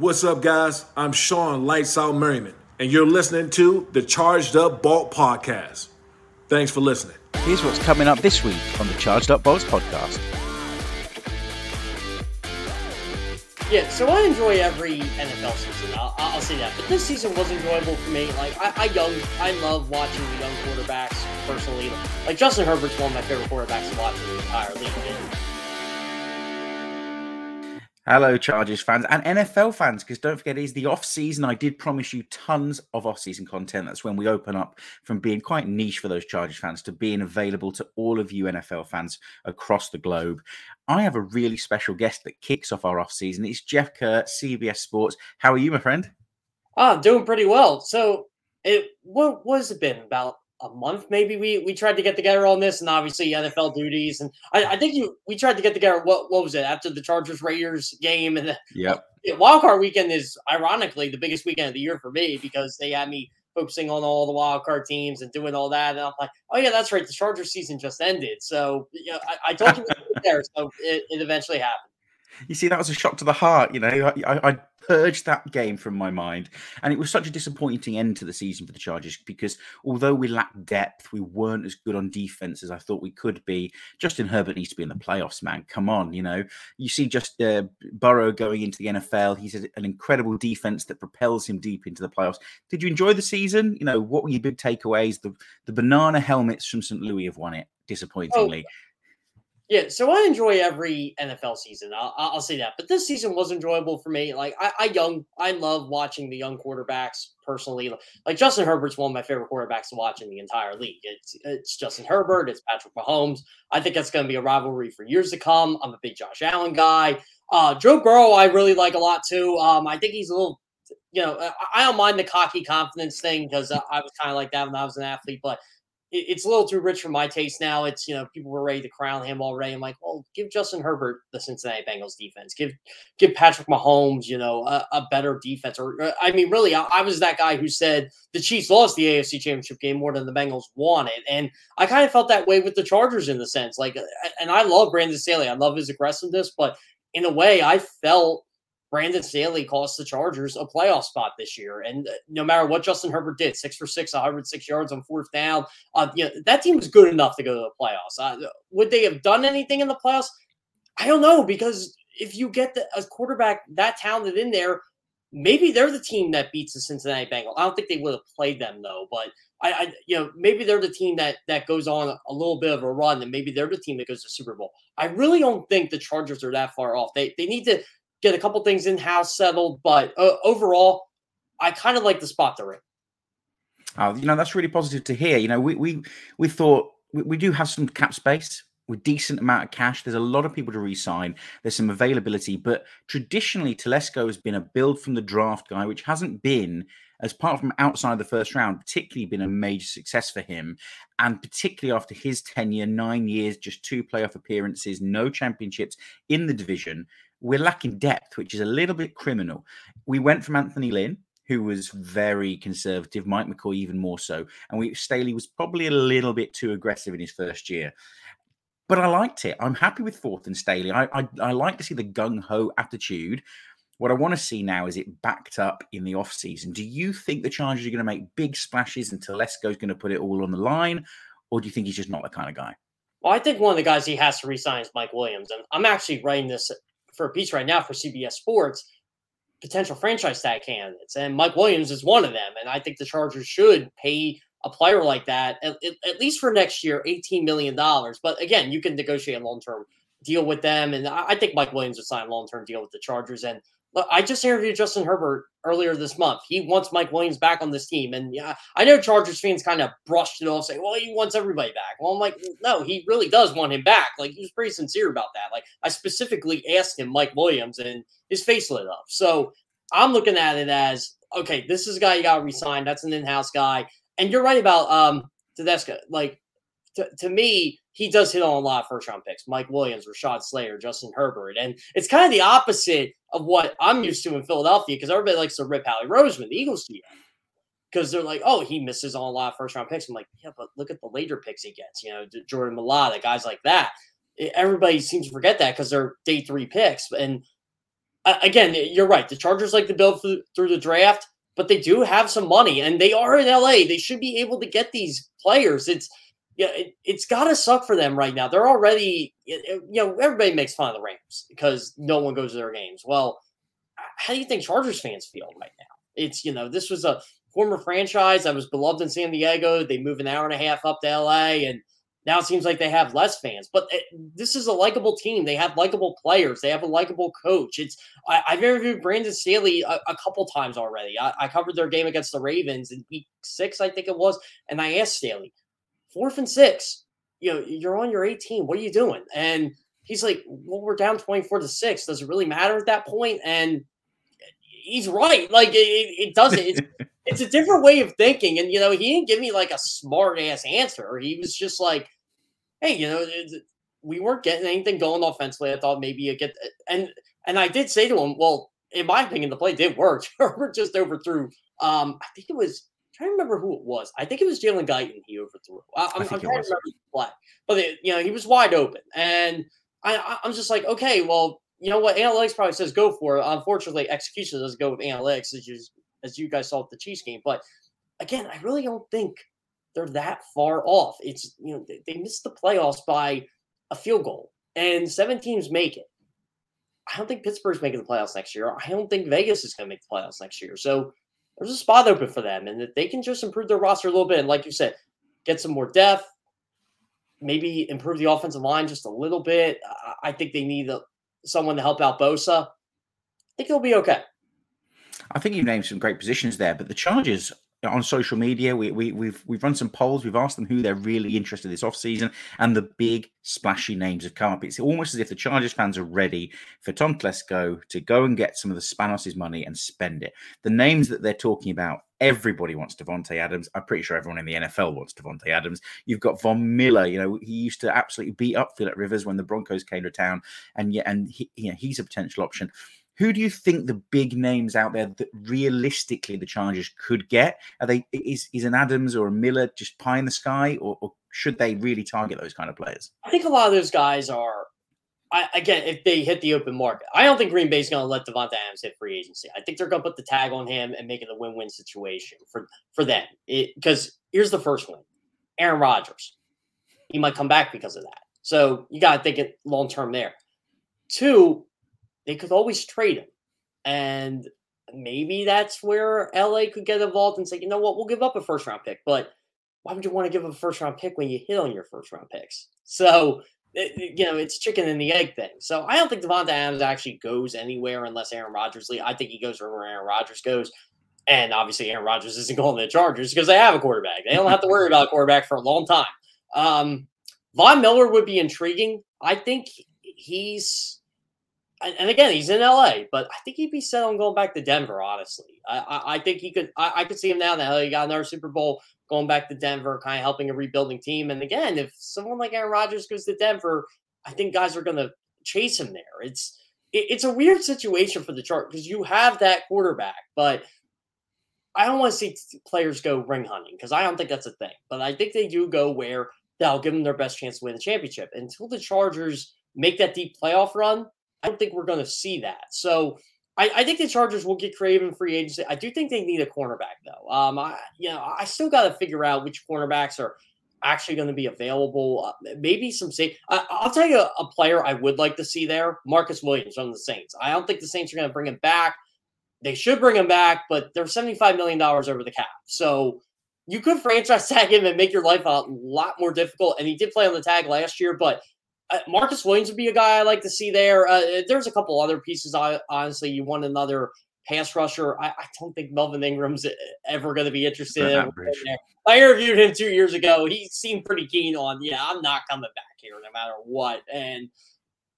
What's up, guys? I'm Sean Lights Out Merriman, and you're listening to the Charged Up Bolt Podcast. Thanks for listening. Here's what's coming up this week on the Charged Up Bolts podcast. Yeah, so I enjoy every NFL season. I'll, I'll say that, but this season was enjoyable for me. Like I, I young, I love watching the young quarterbacks personally. Like Justin Herbert's one of my favorite quarterbacks to watch in the entire league. And Hello, Chargers fans and NFL fans, because don't forget, it is the off season. I did promise you tons of off season content. That's when we open up from being quite niche for those Chargers fans to being available to all of you NFL fans across the globe. I have a really special guest that kicks off our off season. It's Jeff Kerr, CBS Sports. How are you, my friend? Oh, I'm doing pretty well. So, it what was it been about a month maybe we we tried to get together on this and obviously NFL duties and I, I think you we tried to get together what what was it after the Chargers Raiders game and the yep. wild card weekend is ironically the biggest weekend of the year for me because they had me focusing on all the wild card teams and doing all that and I'm like oh yeah that's right the Chargers season just ended so you know I, I told you there so it, it eventually happened you see, that was a shock to the heart. You know, I, I, purged that game from my mind, and it was such a disappointing end to the season for the Chargers because although we lacked depth, we weren't as good on defense as I thought we could be. Justin Herbert needs to be in the playoffs, man. Come on, you know, you see just uh, Burrow going into the NFL. He's an incredible defense that propels him deep into the playoffs. Did you enjoy the season? You know, what were your big takeaways? The the banana helmets from St. Louis have won it disappointingly. Oh yeah, so I enjoy every NFL season. I'll, I'll, say that, but this season was enjoyable for me. Like I, I young, I love watching the young quarterbacks personally. Like Justin Herbert's one of my favorite quarterbacks to watch in the entire league. It's it's Justin Herbert, it's Patrick Mahomes. I think that's going to be a rivalry for years to come. I'm a big Josh Allen guy. Uh, Joe Burrow, I really like a lot too. Um, I think he's a little, you know, I don't mind the cocky confidence thing because I was kind of like that when I was an athlete, but it's a little too rich for my taste now. It's you know people were ready to crown him already. I'm like, well, give Justin Herbert the Cincinnati Bengals defense. Give give Patrick Mahomes, you know, a, a better defense. Or uh, I mean, really, I, I, was that guy who said the Chiefs lost the AFC Championship game more than the Bengals won it, and I kind of felt that way with the Chargers in the sense, like, uh, and I love Brandon Staley. I love his aggressiveness, but in a way, I felt Brandon Staley cost the Chargers a playoff spot this year. And uh, no matter what Justin Herbert did, six for six, 106 yards on fourth down, uh, you know, that team was good enough to go to the playoffs. Uh, would they have done anything in the playoffs? I don't know because if you get the, a quarterback that talented in there, maybe they're the team that beats the Cincinnati Bengals. I don't think they would have played them though, but I, I, you know, maybe they're the team that that goes on a little bit of a run, and maybe they're the team that goes to the Super Bowl. I really don't think the Chargers are that far off. They they need to get a couple things in house settled. But uh, overall, I kind of like the spot they're in. Oh, you know that's really positive to hear. You know, we we we thought we, we do have some cap space with decent amount of cash. There's a lot of people to re-sign. There's some availability, but traditionally Telesco has been a build from the draft guy, which hasn't been as part from outside the first round, particularly been a major success for him. And particularly after his tenure, nine years, just two playoff appearances, no championships in the division we're lacking depth, which is a little bit criminal. We went from Anthony Lynn, who was very conservative, Mike McCoy even more so, and we Staley was probably a little bit too aggressive in his first year. But I liked it. I'm happy with Fourth and Staley. I, I, I like to see the gung ho attitude. What I want to see now is it backed up in the off season. Do you think the Chargers are going to make big splashes and Telesco's going to put it all on the line, or do you think he's just not the kind of guy? Well, I think one of the guys he has to resign is Mike Williams, and I'm actually writing this for a piece right now for CBS Sports potential franchise tag candidates, and Mike Williams is one of them. And I think the Chargers should pay a player like that at, at least for next year, eighteen million dollars. But again, you can negotiate a long term deal with them, and I think Mike Williams would sign a long term deal with the Chargers. And Look, I just interviewed Justin Herbert earlier this month. He wants Mike Williams back on this team. And yeah, I know Chargers fans kind of brushed it off, saying, well, he wants everybody back. Well, I'm like, no, he really does want him back. Like, he was pretty sincere about that. Like, I specifically asked him, Mike Williams, and his face lit up. So I'm looking at it as, okay, this is a guy you got to resign. That's an in house guy. And you're right about um Telesco. Like, to, to me, he does hit on a lot of first round picks. Mike Williams, Rashawn Slater, Justin Herbert. And it's kind of the opposite of what I'm used to in Philadelphia because everybody likes to rip Howie Roseman, the Eagles GM. Because they're like, oh, he misses on a lot of first round picks. I'm like, yeah, but look at the later picks he gets, you know, Jordan Mailata, guys like that. Everybody seems to forget that because they're day three picks. And again, you're right. The Chargers like to build through the draft, but they do have some money, and they are in LA. They should be able to get these players. It's yeah, it, has got to suck for them right now. They're already, you know, everybody makes fun of the Rams because no one goes to their games. Well, how do you think Chargers fans feel right now? It's, you know, this was a former franchise that was beloved in San Diego. They move an hour and a half up to LA, and now it seems like they have less fans. But it, this is a likable team. They have likable players. They have a likable coach. It's I, have interviewed Brandon Staley a, a couple times already. I, I, covered their game against the Ravens in week six, I think it was, and I asked Staley, fourth and six. You know, you're on your 18. What are you doing? And he's like, well, we're down 24 to six. Does it really matter at that point? And he's right. Like it, it doesn't. It's, it's a different way of thinking. And, you know, he didn't give me like a smart ass answer. He was just like, hey, you know, we weren't getting anything going offensively. I thought maybe you get, and, and I did say to him, well, in my opinion, the play did work. Herbert just overthrew. Um, I think it was trying to remember who it was. I think it was Jalen Guyton he overthrew. I, am trying to remember the play, but it, you know he was wide open, and I, I'm just like, okay, well, you know what? Analytics probably says go for it. Unfortunately, execution doesn't go with analytics, as you as you guys saw with the Chiefs game. But again, I really don't think they're that far off. It's you know they, they missed the playoffs by a field goal, and seven teams make it. I don't think Pittsburgh's making the playoffs next year. I don't think Vegas is going to make the playoffs next year. So there's a spot open for them, and that they can just improve their roster a little bit. And like you said, get some more depth, maybe improve the offensive line just a little bit. I think they need someone to help out Bosa. I think it'll be okay. I think you've named some great positions there, but the Chargers on social media. We, we, we've we've run some polls. We've asked them who they're really interested in this offseason, and the big splashy names have come up. It's almost as if the Chargers fans are ready for Tom Telesco to go and get some of the Spanos' money and spend it. The names that they're talking about, everybody wants Davante Adams. I'm pretty sure everyone in the NFL wants Davante Adams. You've got Von Miller. You know he used to absolutely beat up Philip Rivers when the Broncos came to town, and yeah, and he, he's a potential option. Who do you think the big names out there that realistically the Chargers could get? Are they is is an Adams or a Miller just pie in the sky, or, or should they really target those kind of players? I think a lot of those guys are. I, again, if they hit the open market, I don't think Green Bay's going to let Davante Adams hit free agency. I think they're going to put the tag on him and make it a win-win situation for for them. Because here's the first one: Aaron Rodgers. He might come back because of that. So you got to think it long term there. Two, they could always trade him. And maybe that's where LA could get involved and say, you know what, we'll give up a first round pick. But why would you want to give up a first round pick when you hit on your first round picks? So, it, you know, it's chicken and the egg thing. So I don't think Davante Adams actually goes anywhere unless Aaron Rodgers leaves. I think he goes wherever Aaron Rodgers goes. And obviously, Aaron Rodgers isn't going to the Chargers because they have a quarterback. They don't have to worry about a quarterback for a long time. Um, Von Miller would be intriguing. I think he's and again, he's in LA, but I think he'd be set on going back to Denver. Honestly, I, I, I think he could. I, I, could see him now. Now he got another Super Bowl, going back to Denver, kind of helping a rebuilding team. And again, if someone like Aaron Rodgers goes to Denver, I think guys are going to chase him there. It's it, it's a weird situation for the chart because you have that quarterback, but I don't want to see players go ring hunting because I don't think that's a thing. But I think they do go where that'll give them their best chance to win the championship. Until the Chargers make that deep playoff run, I don't think we're going to see that. So I, I, think the Chargers will get creative in free agency. I do think they need a cornerback though. Um, I you know I still got to figure out which cornerbacks are actually going to be available. Uh, maybe some safe. I, will tell you a, a, player I would like to see there: Marcus Williams from the Saints. I don't think the Saints are going to bring him back. They should bring him back, but they're seventy-five million dollars over the cap. So you could franchise tag him and make your life a lot more difficult. And he did play on the tag last year, but Uh, Marcus Williams would be a guy I like to see there. Uh, uh, there's a couple other pieces. I honestly, you want another pass rusher. I, I don't think Melvin Ingram's uh, ever going to be interested. In I interviewed him two years ago. He seemed pretty keen on, yeah, I'm not coming back here no matter what. And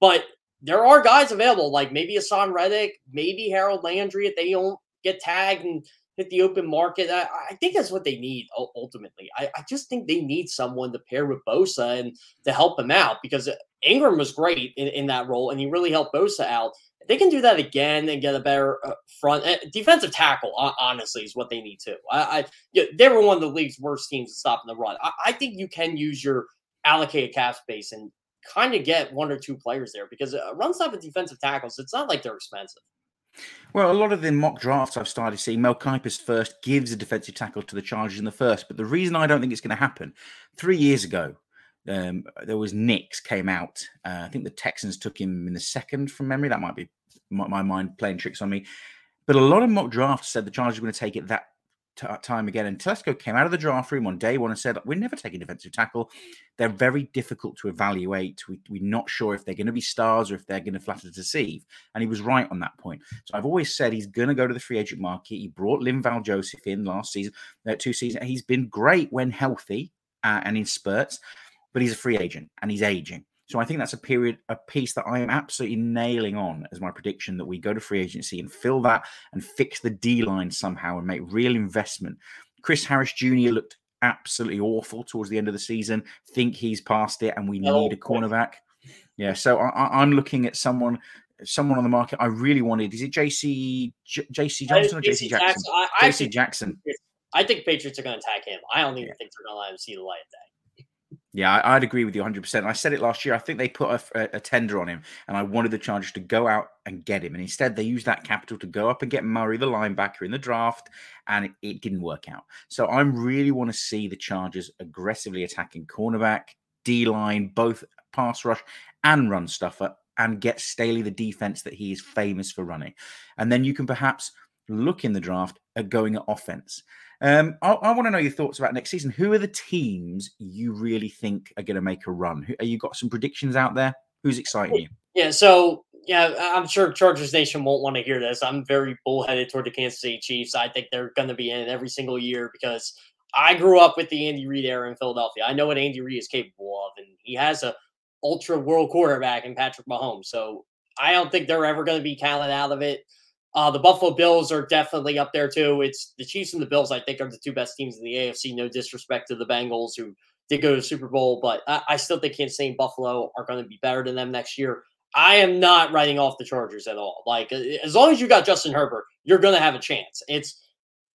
but there are guys available, like maybe Haason Reddick, maybe Harold Landry if they don't get tagged and hit the open market. I, I think that's what they need ultimately. I, I, just think they need someone to pair with Bosa and to help him out because Ingram was great in, in that role and he really helped Bosa out. they can do that again and get a better uh, front uh, defensive tackle. Honestly, is what they need to. I, I yeah, they were one of the league's worst teams at stopping the run. I, I think you can use your allocated cap space and kind of get one or two players there because uh, run stop and defensive tackles, it's not like they're expensive. Well, a lot of the mock drafts I've started seeing, Mel Kiper's first gives a defensive tackle to the Chargers in the first. But the reason I don't think it's going to happen, three years ago, um, there was Nix came out. Uh, I think the Texans took him in the second from memory. That might be my, my mind playing tricks on me. But a lot of mock drafts said the Chargers were going to take it that t- time again. And Telesco came out of the draft room on day one and said, We're never taking defensive tackle. They're very difficult to evaluate. We, we're not sure if they're going to be stars or if they're going to flatter deceive. And he was right on that point. So I've always said he's going to go to the free agent market. He brought Linval Joseph in last season, uh, two seasons. He's been great when healthy uh, and in spurts, but he's a free agent and he's aging. So I think that's a period, a piece that I am absolutely nailing on as my prediction that we go to free agency and fill that and fix the D line somehow and make real investment. Chris Harris Jr. looked absolutely awful towards the end of the season. Think he's past it, and we oh, need a cornerback. Yeah, so I, am looking at someone, someone on the market. I really wanted. Is it JC J, JC Johnson or JC Jackson? Jackson. I, JC Jackson. I think Patriots are going to attack him. I don't even yeah. think they're going to let him see the light of day. Yeah, I, would agree with you 100%. I said it last year. I think they put a, a, tender on him, and I wanted the Chargers to go out and get him. And instead, they used that capital to go up and get Murray, the linebacker, in the draft, and it, it didn't work out. So I really want to see the Chargers aggressively attacking cornerback, D line, both pass rush and run stuffer, and get Staley the defense that he is famous for running. And then you can perhaps look in the draft at going at offense. Um, I, I want to know your thoughts about next season. Who are the teams you really think are going to make a run? Who, are you got some predictions out there? Who's exciting you? Yeah, so yeah, I'm sure Chargers Nation won't want to hear this. I'm very bullheaded toward the Kansas City Chiefs. I think they're going to be in every single year because I grew up with the Andy Reid era in Philadelphia. I know what Andy Reid is capable of, and he has a ultra world quarterback in Patrick Mahomes. So I don't think they're ever going to be counted out of it. Uh, the Buffalo Bills are definitely up there too. It's the Chiefs and the Bills. I think are the two best teams in the AFC. No disrespect to the Bengals who did go to the Super Bowl, but I, I still think Kansas City and Buffalo are going to be better than them next year. I am not writing off the Chargers at all. Like as long as you got Justin Herbert, you're going to have a chance. It's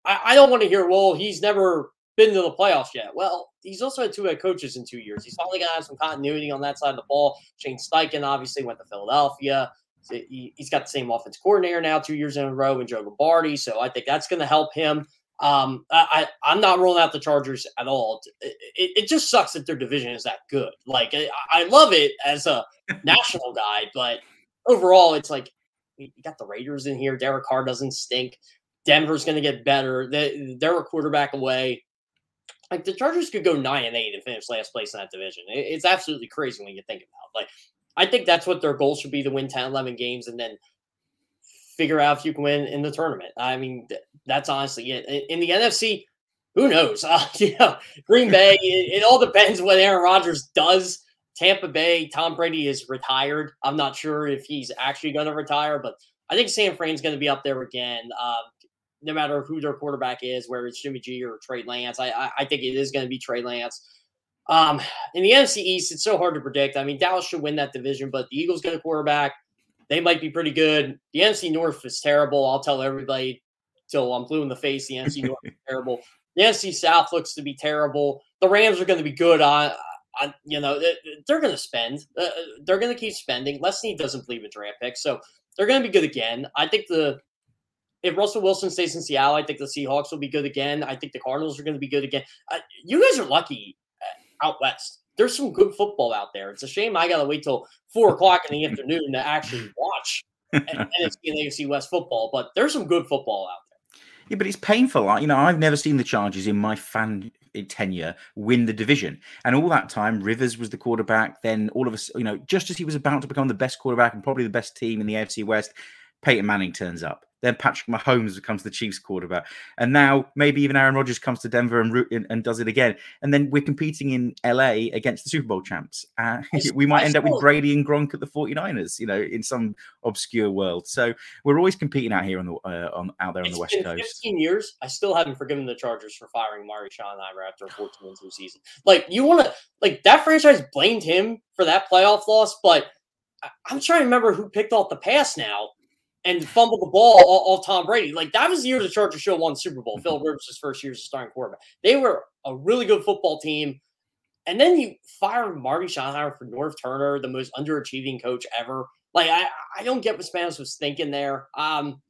I, I don't want to hear well he's never been to the playoffs yet. Well, he's also had two head coaches in two years. He's finally going to have some continuity on that side of the ball. Shane Steichen obviously went to Philadelphia he's got the same offense coordinator now two years in a row and Joe Lombardi. So I think that's going to help him. Um, I, I, am not rolling out the Chargers at all. It, it, it, just sucks that their division is that good. Like I, I love it as a national guy, but overall, it's like you got the Raiders in here. Derek Carr doesn't stink. Denver's going to get better. They, they're a quarterback away. Like the Chargers could go nine and eight and finish last place in that division. It, it's absolutely crazy when you think about. It. Like I think that's what their goal should be to win 10, 11 games and then figure out if you can win in the tournament. I mean, that's honestly it. In the NFC, who knows? Uh, you know, Green Bay, it, it all depends what Aaron Rodgers does. Tampa Bay, Tom Brady is retired. I'm not sure if he's actually going to retire, but I think San Fran's going to be up there again. Uh, no matter who their quarterback is, whether it's Jimmy G or Trey Lance, I, I, I think it is going to be Trey Lance. Um, in the NFC East, it's so hard to predict. I mean, Dallas should win that division, but the Eagles get a quarterback. They might be pretty good. The NFC North is terrible. I'll tell everybody till I'm blue in the face. The NFC North is terrible. The NFC South looks to be terrible. The Rams are going to be good on, on you know, they're going to spend. Uh, they're going to keep spending. Les Snead doesn't believe in draft picks, so they're going to be good again. I think the if Russell Wilson stays in Seattle, I think the Seahawks will be good again. I think the Cardinals are going to be good again. Uh, you guys are lucky out west. There's some good football out there. It's a shame I got to wait till four o'clock in the afternoon to actually watch NFC and AFC West football, but there's some good football out there. Yeah, but it's painful. You know, I've never seen the Chargers in my fan tenure win the division. And all that time, Rivers was the quarterback. Then all of us, you know, just as he was about to become the best quarterback and probably the best team in the AFC West, Peyton Manning turns up. Then Patrick Mahomes becomes the Chiefs quarterback, and now maybe even Aaron Rodgers comes to Denver and, and, and does it again. And then we're competing in LA against the Super Bowl champs. Uh, we might end up with Brady and Gronk at the 49ers, you know, in some obscure world. So we're always competing out here on the uh, on out there on it's the West Coast. 15 years. I still haven't forgiven the Chargers for firing Marty Schottenheimer after a 14 win season. Like you want to like that franchise blamed him for that playoff loss, but I'm trying to remember who picked off the pass now and fumbled the ball off Tom Brady. Like that was the year the Chargers show won Super Bowl. Phil Rivers' first year as a starting quarterback. They were a really good football team. and then you fire Marty Schottenheimer for Norv Turner, the most underachieving coach ever. Like I, I don't get what Spanos was thinking there. Um,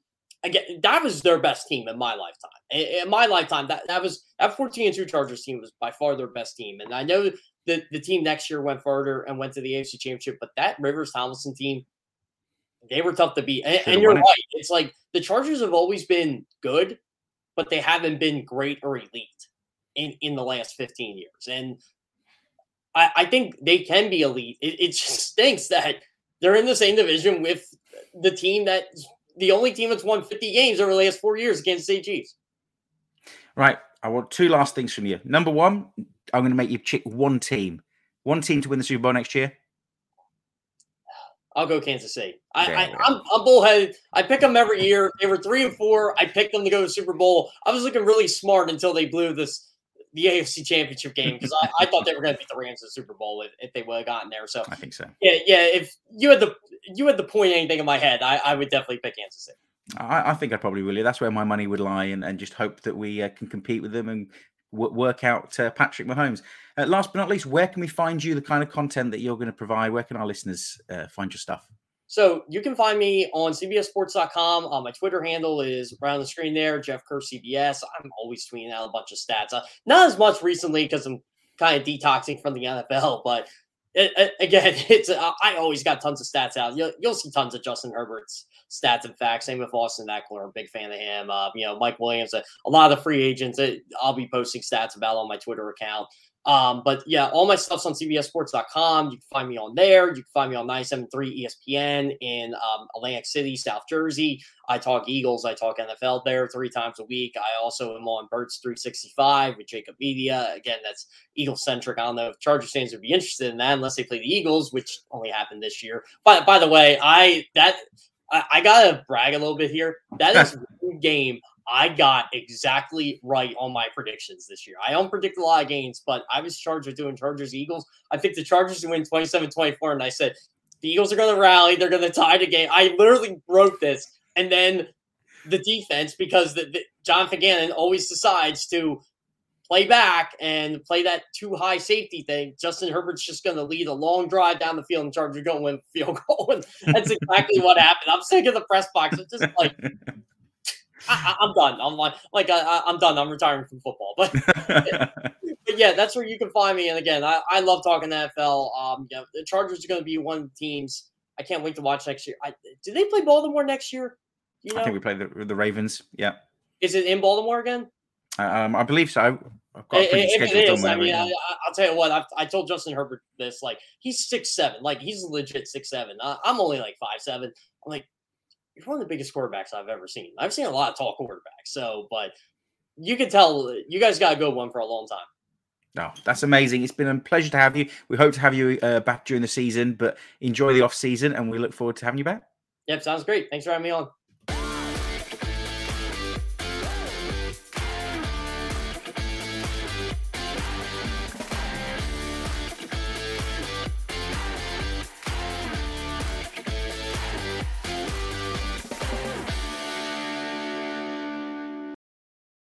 again, that was their best team in my lifetime. In, in my lifetime, that that was that 14 and two Chargers team was by far their best team. And I know the the team next year went further and went to the AFC Championship, but that Rivers Tomlinson team, they were tough to beat. And, and you're right. It. It's like the Chargers have always been good, but they haven't been great or elite in in the last 15 years. And I, I think they can be elite. It, it just stinks that they're in the same division with the team that the only team that's won 50 games over the last four years against the Chiefs. Right. I want two last things from you. Number one, I'm going to make you pick one team, one team to win the Super Bowl next year. I'll go Kansas City. I, I, I'm, I'm bullheaded. I pick them every year. They were three and four. I picked them to go to the Super Bowl. I was looking really smart until they blew this the AFC Championship game because I, I, thought they were going to beat the Rams in the Super Bowl if, if they would have gotten there. So I think so. Yeah, yeah. If you had the you had the point anything in my head, I, I would definitely pick Kansas City. I, I, think I probably will. That's where my money would lie, and, and just hope that we uh, can compete with them and work out uh, Patrick Mahomes. Uh, last but not least, where can we find you? The kind of content that you're going to provide. Where can our listeners uh, find your stuff? So you can find me on CBSSports.com. Uh, my Twitter handle is around the screen there, Jeff Kerr CBS. I'm always tweeting out a bunch of stats. Uh, not as much recently because I'm kind of detoxing from the NFL, but it, it, again, it's uh, I always got tons of stats out. You'll, you'll see tons of Justin Herbert's stats and facts. Same with Austin Ekeler. I'm a big fan of him. Uh, you know, Mike Williams. Uh, a lot of the free agents. I'll be posting stats about on my Twitter account. Um, but yeah, all my stuff's on CBSSports.com. You can find me on there. You can find me on 973 ESPN in um, Atlantic City, South Jersey. I talk Eagles, I talk NFL there three times a week. I also am on Birds 365 with Jakib Media. Again, that's Eagle centric. I don't know if Chargers fans would be interested in that unless they play the Eagles, which only happened this year. But by the way, I that I, I gotta brag a little bit here. That is one game I got exactly right on my predictions this year. I don't predict a lot of games, but I was charged with doing Chargers Eagles. I picked the Chargers to win 27 24, and I said, the Eagles are going to rally. They're going to tie the game. I literally wrote this. And then the defense, because the, the, John Gannon always decides to play back and play that two high safety thing. Justin Herbert's just going to lead a long drive down the field and Chargers going to win field goal. And that's exactly what happened. I'm sick of the press box. It's just like I, am done. I'm like, like I, am done. I'm retiring from football. But, but yeah, that's where you can find me. And again, I, I love talking NFL. Um, yeah, the Chargers are going to be one of the teams. I can't wait to watch next year. I, do they play Baltimore next year? You know? I think we play the, the Ravens. Yeah. Is it in Baltimore again? Um, I believe so. I've got if it is, I mean, I, will tell you what. I've, i told Justin Herbert this. Like, he's six seven. Like, he's legit six seven. I'm only like five seven. I'm like, you're one of the biggest quarterbacks I've ever seen. I've seen a lot of tall quarterbacks. So, but you can tell you guys got a good one for a long time. No, oh, that's amazing. It's been a pleasure to have you. We hope to have you uh, back during the season, but enjoy the off season, and we look forward to having you back. Yep, sounds great. Thanks for having me on.